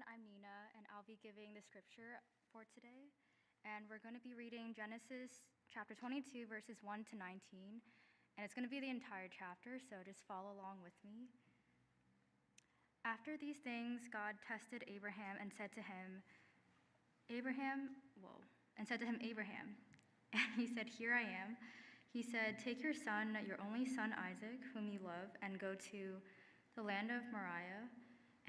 everyone. I'm Nina, and I'll be giving the scripture for today. And we're going to be reading Genesis chapter 22, verses 1 to 19. And it's going to be the entire chapter, so just follow along with me. After these things, God tested Abraham and said to him, Abraham, whoa, and said to him, Abraham. And he said, Here I am. He said, Take your son, your only son Isaac, whom you love, and go to the land of Moriah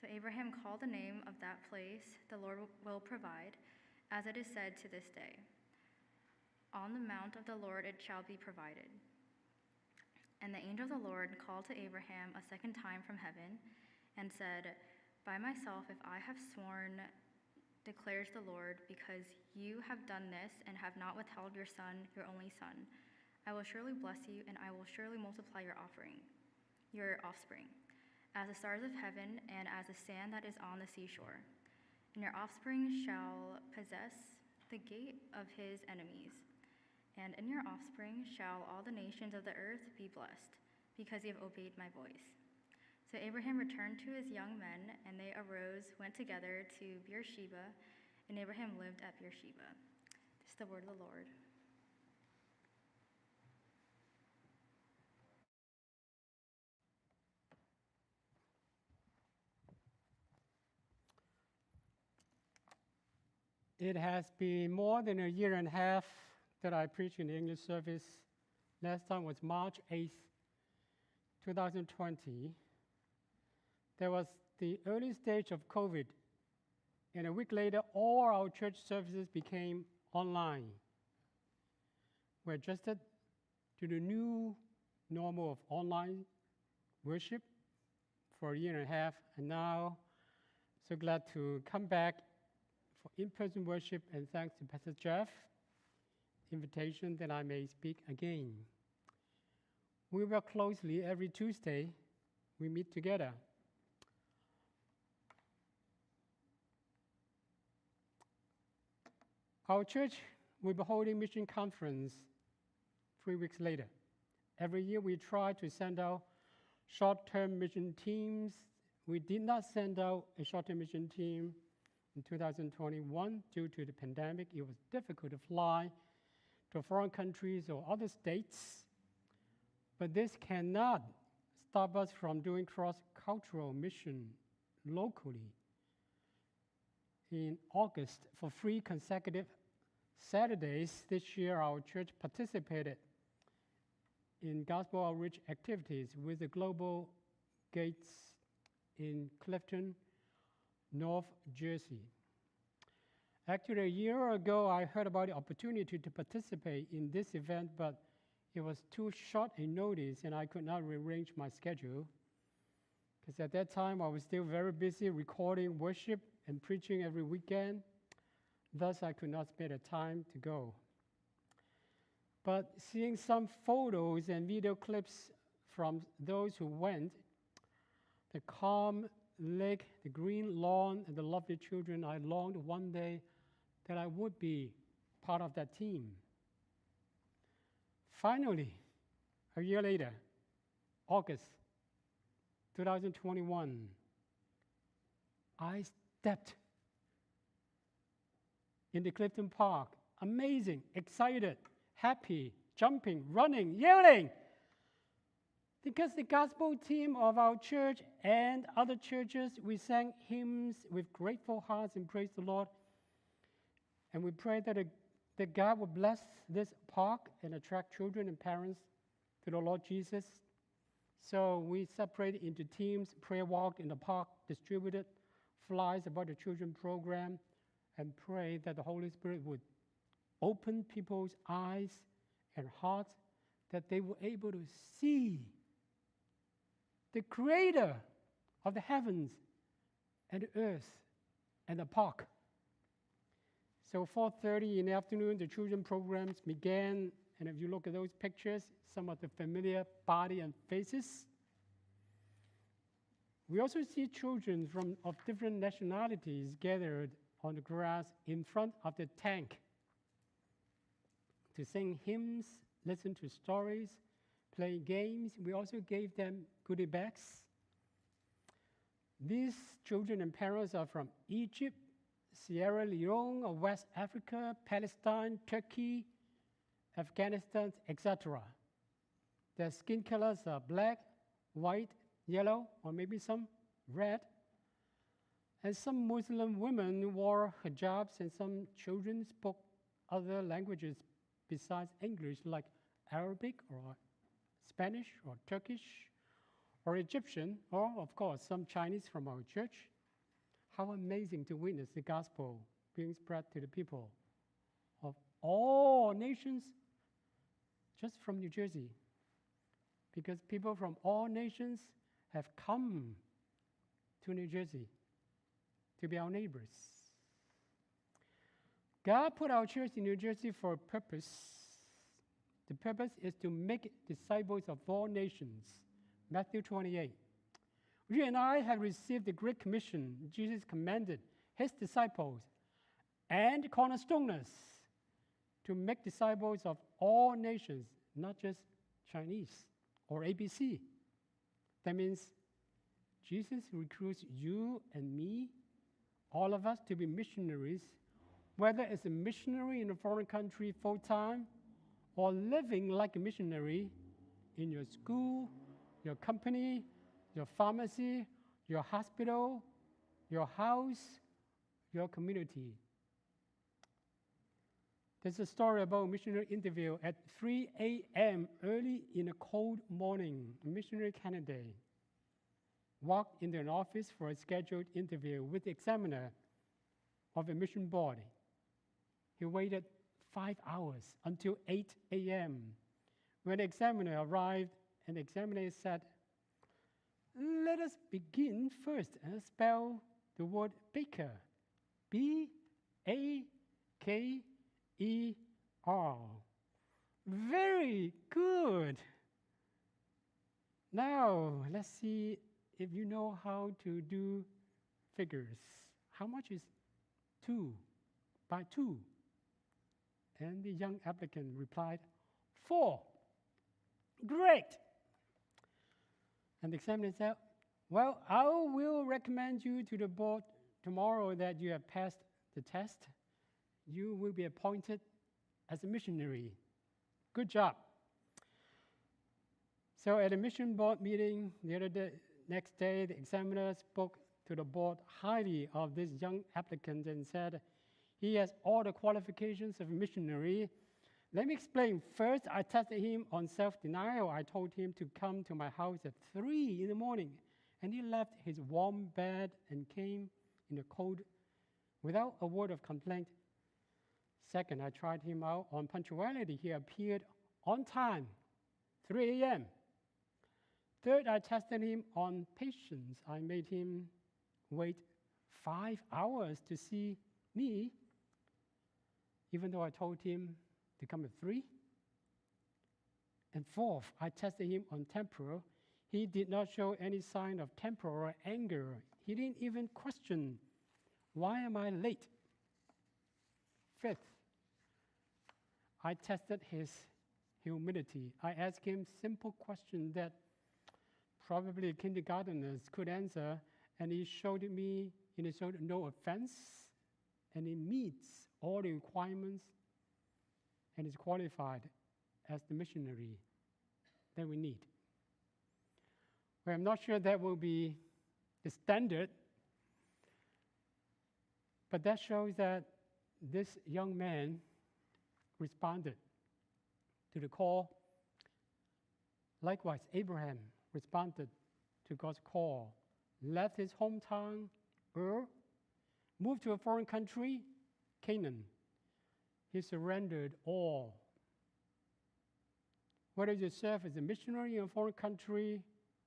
So Abraham called the name of that place, the Lord will provide, as it is said to this day On the mount of the Lord it shall be provided. And the angel of the Lord called to Abraham a second time from heaven and said, By myself, if I have sworn, declares the Lord, because you have done this and have not withheld your son, your only son, I will surely bless you, and I will surely multiply your offering, your offspring as the stars of heaven and as the sand that is on the seashore. And your offspring shall possess the gate of his enemies. And in your offspring shall all the nations of the earth be blessed, because you have obeyed my voice. So Abraham returned to his young men, and they arose, went together to Beersheba, and Abraham lived at Beersheba. This is the word of the Lord. It has been more than a year and a half that I preached in the English service. Last time was March 8th, 2020. There was the early stage of COVID, and a week later, all our church services became online. We adjusted to the new normal of online worship for a year and a half, and now so glad to come back for in-person worship and thanks to Pastor Jeff, invitation that I may speak again. We work closely every Tuesday. We meet together. Our church will be holding mission conference three weeks later. Every year we try to send out short-term mission teams. We did not send out a short-term mission team in 2021, due to the pandemic, it was difficult to fly to foreign countries or other states. But this cannot stop us from doing cross-cultural mission locally. In August, for three consecutive Saturdays this year, our church participated in gospel outreach activities with the Global Gates in Clifton, North Jersey. Actually, a year ago, I heard about the opportunity to participate in this event, but it was too short a notice and I could not rearrange my schedule. Because at that time, I was still very busy recording worship and preaching every weekend. Thus, I could not spare the time to go. But seeing some photos and video clips from those who went, the calm lake, the green lawn, and the lovely children, I longed one day that I would be part of that team. Finally, a year later, August 2021, I stepped in the Clifton Park. Amazing, excited, happy, jumping, running, yelling. Because the gospel team of our church and other churches, we sang hymns with grateful hearts and praise the Lord. And we pray that, a, that God will bless this park and attract children and parents to the Lord Jesus. So we separated into teams, prayer walk in the park, distributed flyers about the children program, and pray that the Holy Spirit would open people's eyes and hearts that they were able to see the creator of the heavens and the earth and the park. So 4:30 in the afternoon, the children programs began, and if you look at those pictures, some of the familiar body and faces. We also see children from of different nationalities gathered on the grass in front of the tank to sing hymns, listen to stories, play games. We also gave them goodie bags. These children and parents are from Egypt, Sierra Leone, or West Africa, Palestine, Turkey, Afghanistan, etc. Their skin colors are black, white, yellow, or maybe some red. And some Muslim women wore hijabs, and some children spoke other languages besides English, like Arabic or Spanish or Turkish or Egyptian, or of course, some Chinese from our church. How amazing to witness the gospel being spread to the people of all nations just from New Jersey. Because people from all nations have come to New Jersey to be our neighbors. God put our church in New Jersey for a purpose. The purpose is to make disciples of all nations. Matthew 28. You and I have received the great commission Jesus commanded his disciples and cornerstoners to make disciples of all nations, not just Chinese or ABC. That means Jesus recruits you and me, all of us, to be missionaries, whether it's a missionary in a foreign country full time or living like a missionary in your school, your company, your pharmacy, your hospital, your house, your community. There's a story about a missionary interview at 3 a.m. early in a cold morning. A missionary candidate walked into an office for a scheduled interview with the examiner of a mission board. He waited five hours until 8 a.m. When the examiner arrived, an examiner said, Let us begin first and spell the word baker. B A K E R. Very good. Now, let's see if you know how to do figures. How much is 2 by 2? And the young applicant replied, 4. Great. And the examiner said, Well, I will recommend you to the board tomorrow that you have passed the test. You will be appointed as a missionary. Good job. So at a mission board meeting the other day, next day, the examiner spoke to the board highly of this young applicant and said, he has all the qualifications of a missionary. Let me explain. First, I tested him on self denial. I told him to come to my house at 3 in the morning, and he left his warm bed and came in the cold without a word of complaint. Second, I tried him out on punctuality. He appeared on time, 3 a.m. Third, I tested him on patience. I made him wait five hours to see me, even though I told him to come at 3. And fourth, I tested him on temper. He did not show any sign of temper or anger. He didn't even question, Why am I late? Fifth, I tested his humility. I asked him simple questions that probably kindergarteners could answer, and he showed me, and he showed no offense, and he meets all the requirements, and is qualified as the missionary that we need. Well, I'm not sure that will be the standard, but that shows that this young man responded to the call. Likewise, Abraham responded to God's call, left his hometown, Ur, moved to a foreign country, Canaan. He surrendered all. Whether you serve as a missionary in a foreign country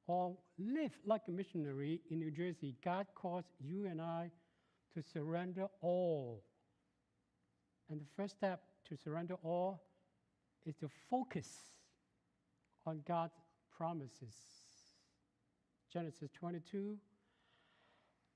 or live like a missionary in New Jersey, God calls you and I to surrender all. And the first step to surrender all is to focus on God's promises. Genesis 22.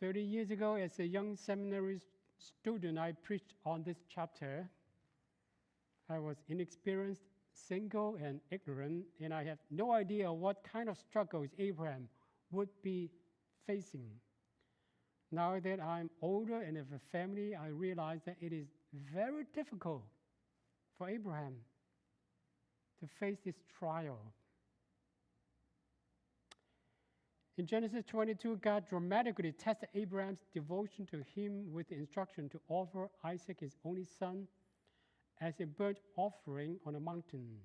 Thirty years ago, as a young seminary student, I preached on this chapter. I was inexperienced, single, and ignorant, and I had no idea what kind of struggles Abraham would be facing. Now that I'm older and have a family, I realize that it is very difficult for Abraham to face this trial. In Genesis 22, God dramatically tested Abraham's devotion to him with the instruction to offer Isaac, his only son, as a burnt offering on a mountain.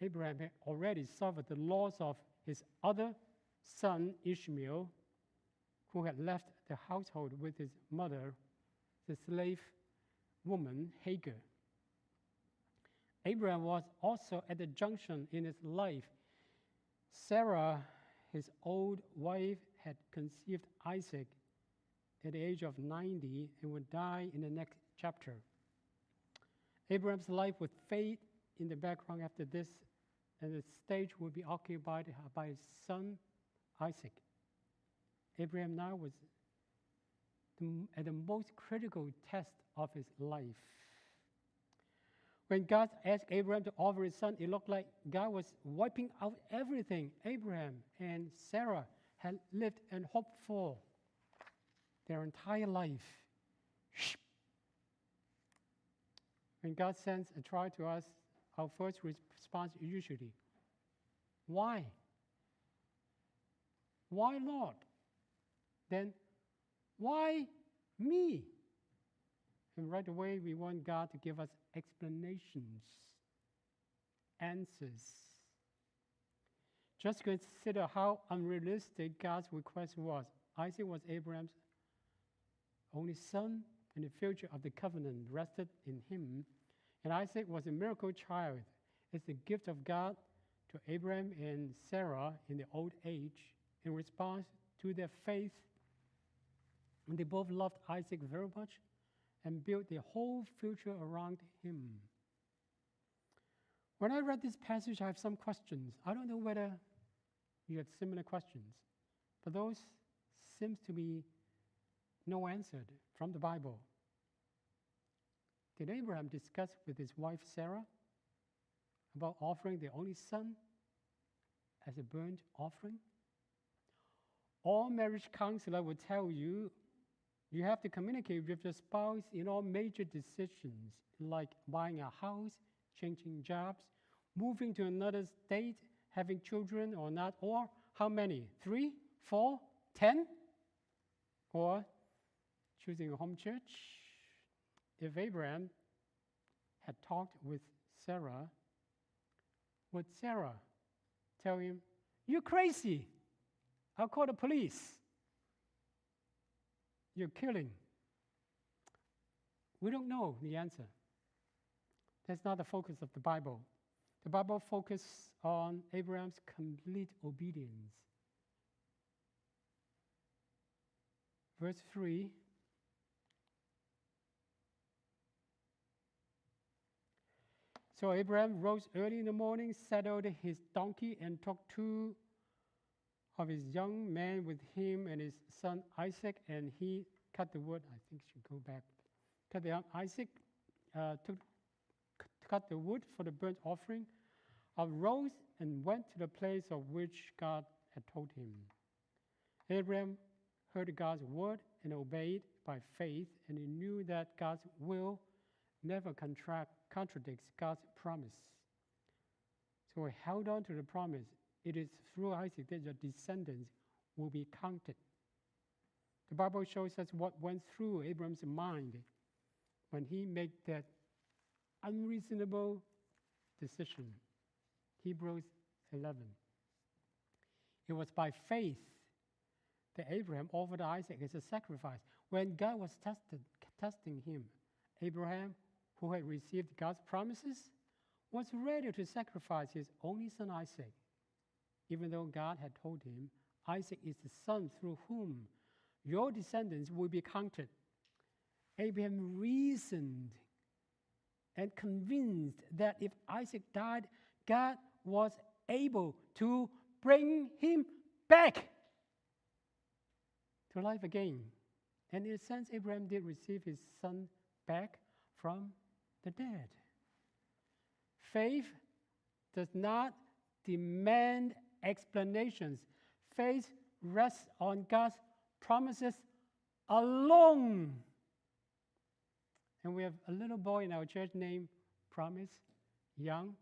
Abraham had already suffered the loss of his other son, Ishmael, who had left the household with his mother, the slave woman Hagar. Abraham was also at the junction in his life. Sarah, his old wife, had conceived Isaac at the age of 90 and would die in the next chapter. Abraham's life would fade in the background after this, and the stage would be occupied by his son Isaac. Abraham now was at the most critical test of his life. When God asked Abraham to offer his son, it looked like God was wiping out everything Abraham and Sarah had lived and hoped for their entire life. When God sends a trial to us, our first response usually, Why? Why, Lord? Then, why me? And right away, we want God to give us explanations, answers. Just consider how unrealistic God's request was. Isaac was Abraham's only son, and the future of the covenant rested in him. And Isaac was a miracle child. It's the gift of God to Abraham and Sarah in the old age in response to their faith. And they both loved Isaac very much and built their whole future around him. When I read this passage, I have some questions. I don't know whether you have similar questions, but those seems to be no answered from the Bible. Did Abraham discuss with his wife Sarah about offering their only son as a burnt offering? All marriage counselor will tell you You have to communicate with your spouse in all major decisions like buying a house, changing jobs, moving to another state, having children or not, or how many? Three, four, ten? Or choosing a home church? If Abraham had talked with Sarah, would Sarah tell him, You're crazy? I'll call the police. You're killing. We don't know the answer. That's not the focus of the Bible. The Bible focuses on Abraham's complete obedience. Verse 3 So Abraham rose early in the morning, saddled his donkey, and took two of his young men with him and his son Isaac, and he cut the wood. I think should go back. Cut the Isaac uh, took c- cut the wood for the burnt offering, arose and went to the place of which God had told him. Abraham heard God's word and obeyed by faith, and he knew that God's will never contract, contradicts God's promise. So he held on to the promise. It is through Isaac that your descendants will be counted. The Bible shows us what went through Abraham's mind when he made that unreasonable decision. Hebrews 11. It was by faith that Abraham offered Isaac as a sacrifice. When God was tested, testing him, Abraham, who had received God's promises, was ready to sacrifice his only son Isaac, even though God had told him, Isaac is the son through whom your descendants will be counted. Abraham reasoned and convinced that if Isaac died, God was able to bring him back to life again. And in a sense, Abraham did receive his son back from the dead. Faith does not demand explanations, faith rests on God's promises alone. And we have a little boy in our church named Promise, young.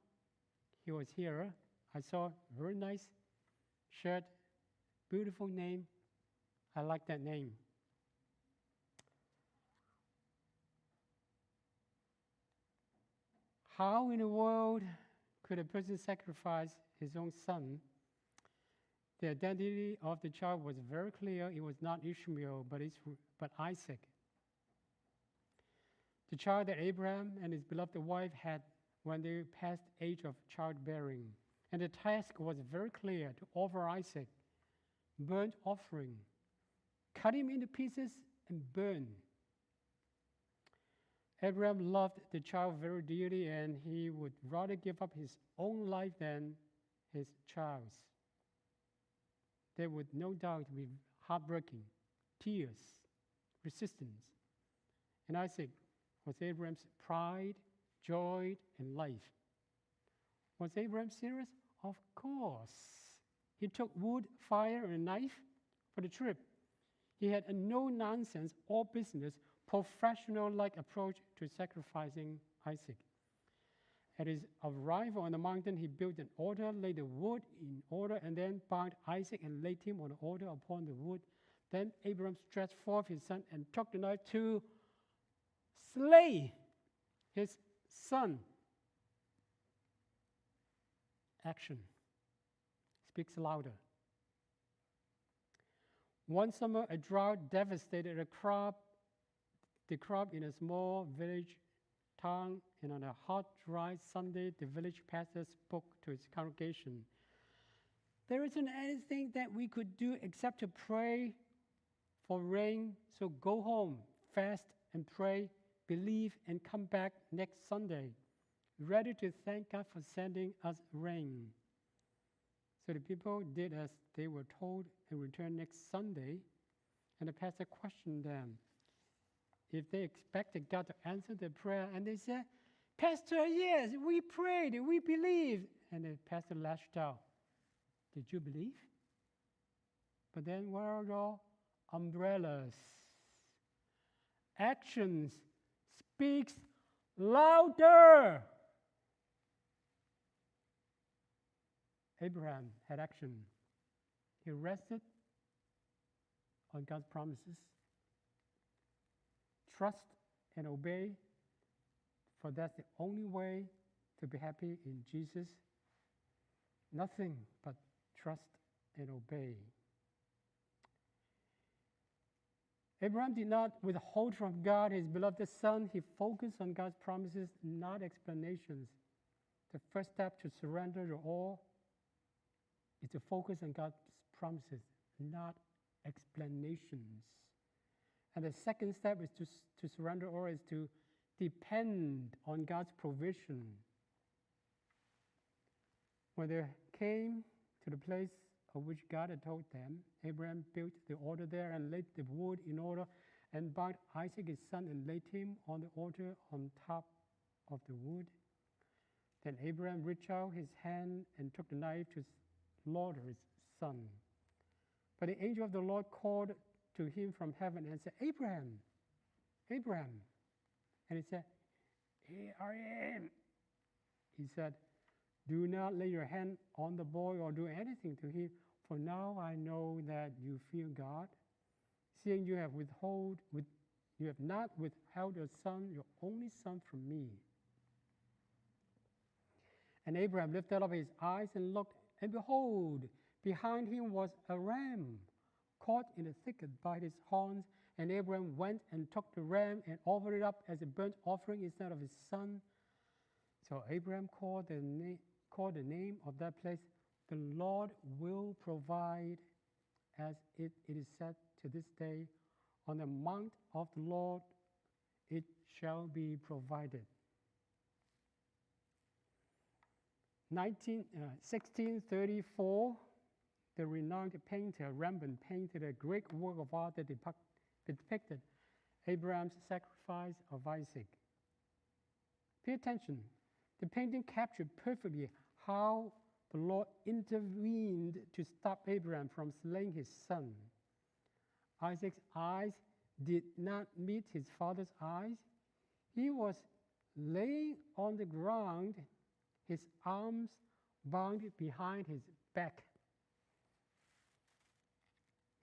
He was here. I saw a very nice shirt, beautiful name. I like that name. How in the world could a person sacrifice his own son? The identity of the child was very clear. It was not Ishmael, but, but Isaac. The child that Abraham and his beloved wife had when they passed age of childbearing. And the task was very clear to offer Isaac burnt offering, cut him into pieces and burn. Abraham loved the child very dearly, and he would rather give up his own life than his child's. There would no doubt be heartbreaking, tears, resistance. And Isaac was Abraham's pride, joy, and life. Was Abraham serious? Of course. He took wood, fire, and a knife for the trip. He had a no nonsense, all business, professional like approach to sacrificing Isaac. At his arrival on the mountain, he built an altar, laid the wood in order, and then bound Isaac and laid him on the altar upon the wood. Then Abraham stretched forth his son and took the knife to slay his son. Action speaks louder. One summer, a drought devastated a crop, the crop in a small village town, and on a hot, dry Sunday, the village pastor spoke to his congregation. There isn't anything that we could do except to pray for rain, so go home, fast and pray, believe, and come back next Sunday, ready to thank God for sending us rain. So the people did as they were told and returned next Sunday, and the pastor questioned them if they expected God to answer their prayer, and they said, Pastor, yes, we prayed, we believed. And the pastor lashed out. Did you believe? But then where are your umbrellas? actions speaks louder. Abraham had action. He rested on God's promises. Trust and obey, for that's the only way to be happy in Jesus. Nothing but trust and obey. Abraham did not withhold from God his beloved son. He focused on God's promises, not explanations. The first step to surrender your all is to focus on God's promises, not explanations. And the second step is to, to surrender all is to depend on God's provision. When they came to the place of which God had told them, Abraham built the altar there and laid the wood in order and bound Isaac his son and laid him on the altar on top of the wood. Then Abraham reached out his hand and took the knife to slaughter his son. But the angel of the Lord called to him from heaven and said, Abraham, Abraham. And he said, Here I am. He said, Do not lay your hand on the boy or do anything to him, for now I know that you fear God, seeing you have withhold with you have not withheld your son, your only son, from me. And Abraham lifted up his eyes and looked, and behold, behind him was a ram caught in a thicket by his horns. And Abraham went and took the ram and offered it up as a burnt offering instead of his son. So Abraham called the, na- called the name of that place, The Lord will provide, as it, it is said to this day, on the mount of the Lord it shall be provided. 19, uh, 1634, the renowned painter Rembrandt painted a great work of art that depict, depicted Abraham's sacrifice of Isaac. Pay attention. The painting captured perfectly how the Lord intervened to stop Abraham from slaying his son. Isaac's eyes did not meet his father's eyes. He was laying on the ground, his arms bound behind his back,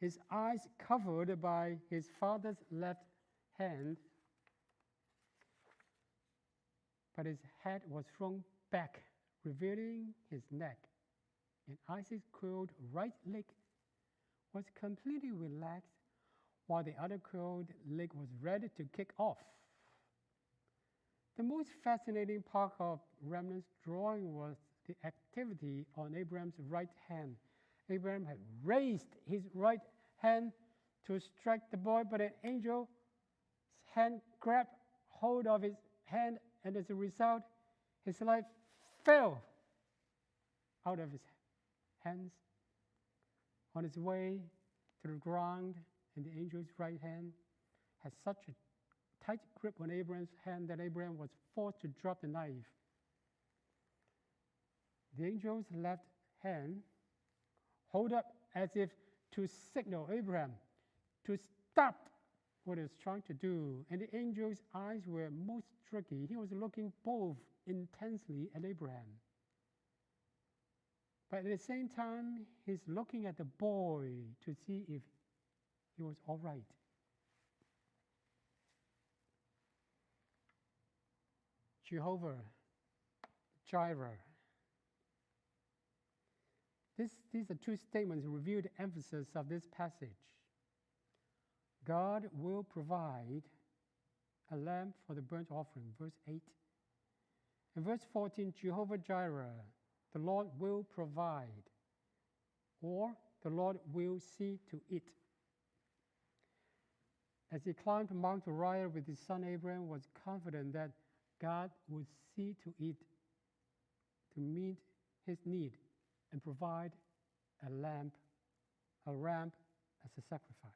his eyes covered by his father's left hand, but his head was thrown back, revealing his neck. And Isaac's curled right leg was completely relaxed, while the other curled leg was ready to kick off. The most fascinating part of Rembrandt's drawing was the activity on Abraham's right hand. Abraham had raised his right hand to strike the boy, but an angel's hand grabbed hold of his hand, and as a result, his life fell out of his hands on its way to the ground, and the angel's right hand had such a tight grip on Abraham's hand that Abraham was forced to drop the knife. The angel's left hand hold up as if to signal Abraham to stop what he was trying to do. And the angel's eyes were most tricky. He was looking both intensely at Abraham. But at the same time, he's looking at the boy to see if he was all right. Jehovah Jireh. This, these are two statements reveal the emphasis of this passage. God will provide a lamb for the burnt offering, verse 8. In verse 14, Jehovah Jireh, the Lord will provide, or the Lord will see to it. As he climbed Mount Moriah with his son Abraham, was confident that God would see to it to meet his need and provide a lamb, a ram as a sacrifice.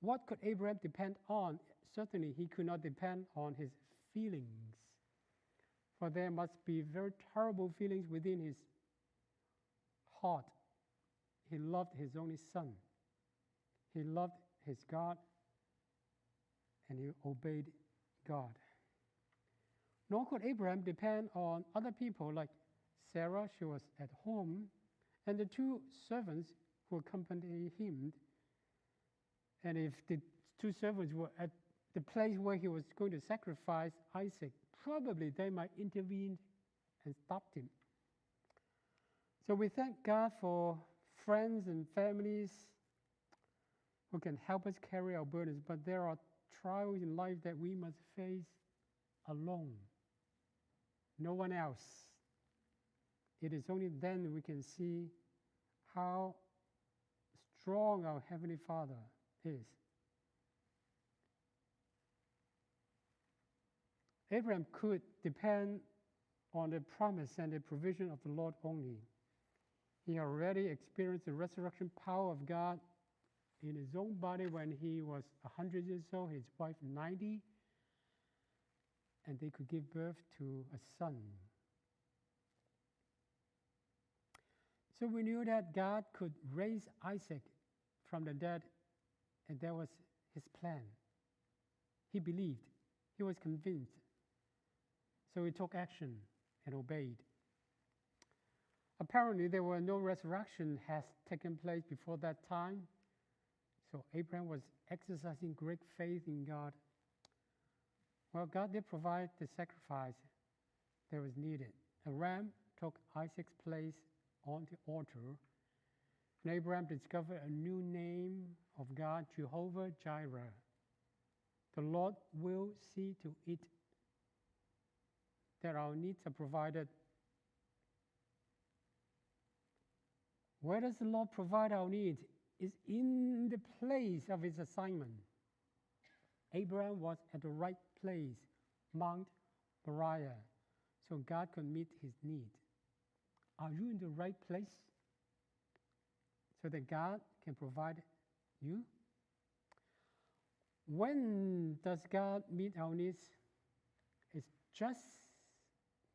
What could Abraham depend on? Certainly, he could not depend on his feelings, for there must be very terrible feelings within his heart. He loved his only son, he loved his God, and he obeyed God. Nor could Abraham depend on other people like Sarah, she was at home, and the two servants who accompanied him. And if the two servants were at the place where he was going to sacrifice Isaac, probably they might intervene and stop him. So we thank God for friends and families who can help us carry our burdens, but there are trials in life that we must face alone. No one else. It is only then we can see how strong our Heavenly Father is. Abraham could depend on the promise and the provision of the Lord only. He already experienced the resurrection power of God in his own body when he was 100 years old, his wife 90, and they could give birth to a son. So we knew that God could raise Isaac from the dead, and that was his plan. He believed, he was convinced. So he took action and obeyed. Apparently, there were no resurrection has taken place before that time. So Abraham was exercising great faith in God. Well, God did provide the sacrifice that was needed. A ram took Isaac's place on the altar, and Abraham discovered a new name of God, Jehovah Jireh. The Lord will see to it that our needs are provided. Where does the Lord provide our needs? Is in the place of his assignment. Abraham was at the right place, Mount Moriah, so God could meet his need. Are you in the right place so that God can provide you? When does God meet our needs? It's just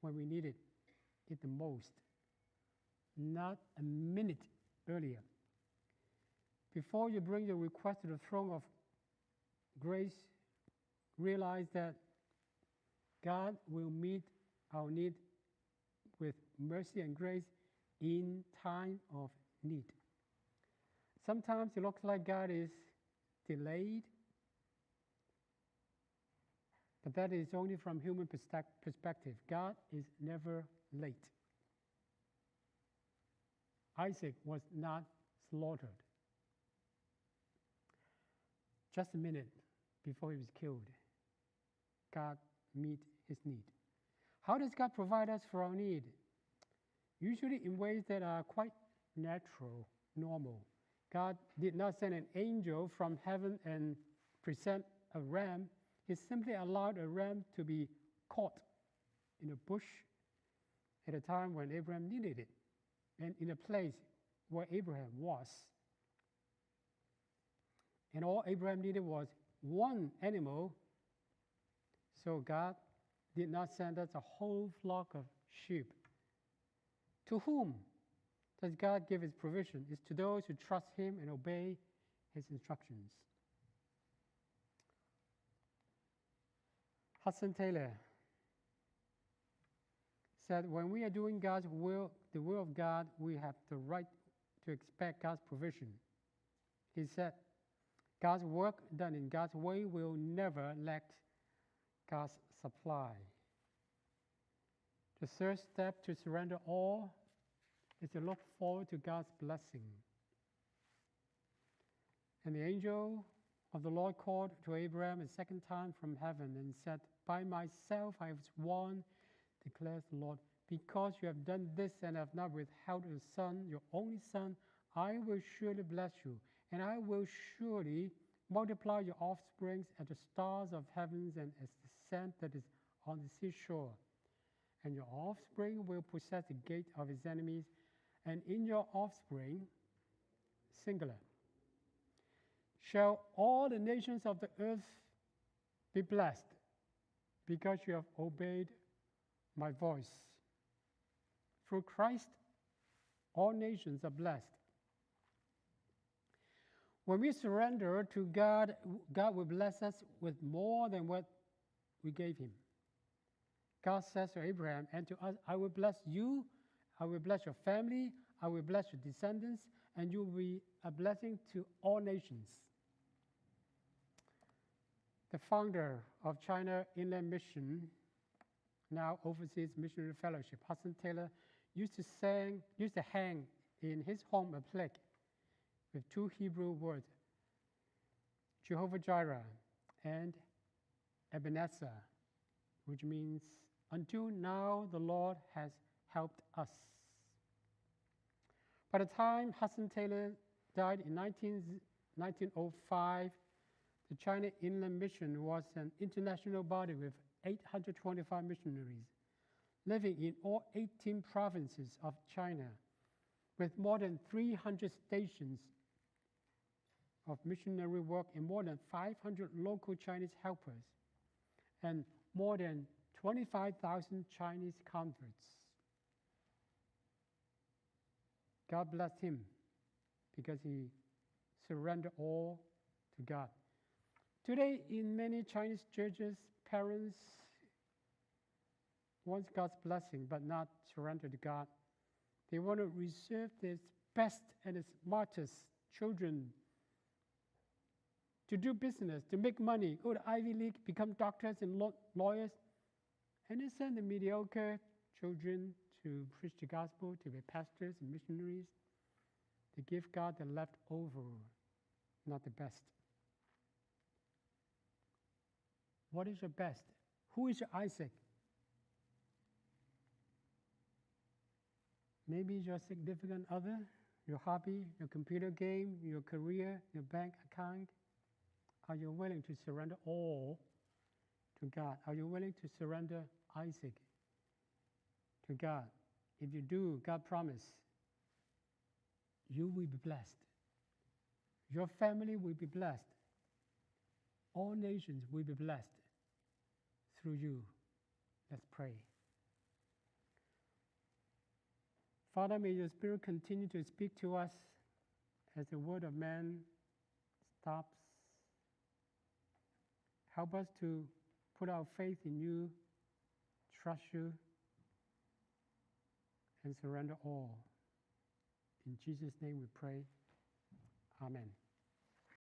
when we need it, it the most, not a minute earlier. Before you bring your request to the throne of grace, realize that God will meet our need mercy and grace in time of need. Sometimes it looks like God is delayed, but that is only from human perspective. God is never late. Isaac was not slaughtered. Just a minute before he was killed, God meet his need. How does God provide us for our need? Usually in ways that are quite natural, normal. God did not send an angel from heaven and present a ram. He simply allowed a ram to be caught in a bush at a time when Abraham needed it and in a place where Abraham was. And all Abraham needed was one animal. So God did not send us a whole flock of sheep. To whom does God give his provision? It's to those who trust him and obey his instructions. Hudson Taylor said, When we are doing God's will, the will of God, we have the right to expect God's provision. He said, God's work done in God's way will never lack God's supply. The third step to surrender all is to look forward to God's blessing. And the angel of the Lord called to Abraham a second time from heaven and said, By myself I have sworn, declares the Lord, because you have done this and have not withheld your son, your only son, I will surely bless you, and I will surely multiply your offsprings as the stars of heavens and as the sand that is on the seashore. And your offspring will possess the gate of his enemies, and in your offspring, singular, shall all the nations of the earth be blessed, because you have obeyed my voice. Through Christ, all nations are blessed. When we surrender to God, God will bless us with more than what we gave Him. God says to Abraham and to us, I will bless you, I will bless your family, I will bless your descendants, and you will be a blessing to all nations. The founder of China Inland Mission, now Overseas Missionary Fellowship, Hudson Taylor, used to, used to hang in his home a plaque with two Hebrew words, Jehovah Jireh and Ebenezer, which means, until now the Lord has helped us. By the time Hudson Taylor died in 19, 1905, the China Inland Mission was an international body with 825 missionaries living in all 18 provinces of China with more than 300 stations of missionary work and more than 500 local Chinese helpers and more than 25,000 Chinese converts. God blessed him because he surrendered all to God. Today, in many Chinese churches, parents want God's blessing but not surrender to God. They want to reserve their best and smartest children to do business, to make money, go to Ivy League, become doctors and lawyers, and they send the mediocre children to preach the gospel, to be pastors and missionaries. They give God the leftover, not the best. What is your best? Who is your Isaac? Maybe your significant other, your hobby, your computer game, your career, your bank account. Are you willing to surrender all to God? Are you willing to surrender Isaac to God? If you do, God promise you will be blessed. Your family will be blessed. All nations will be blessed through you. Let's pray. Father, may your Spirit continue to speak to us as the word of man stops. Help us to put our faith in you, trust you, and surrender all. In Jesus' name we pray. Amen.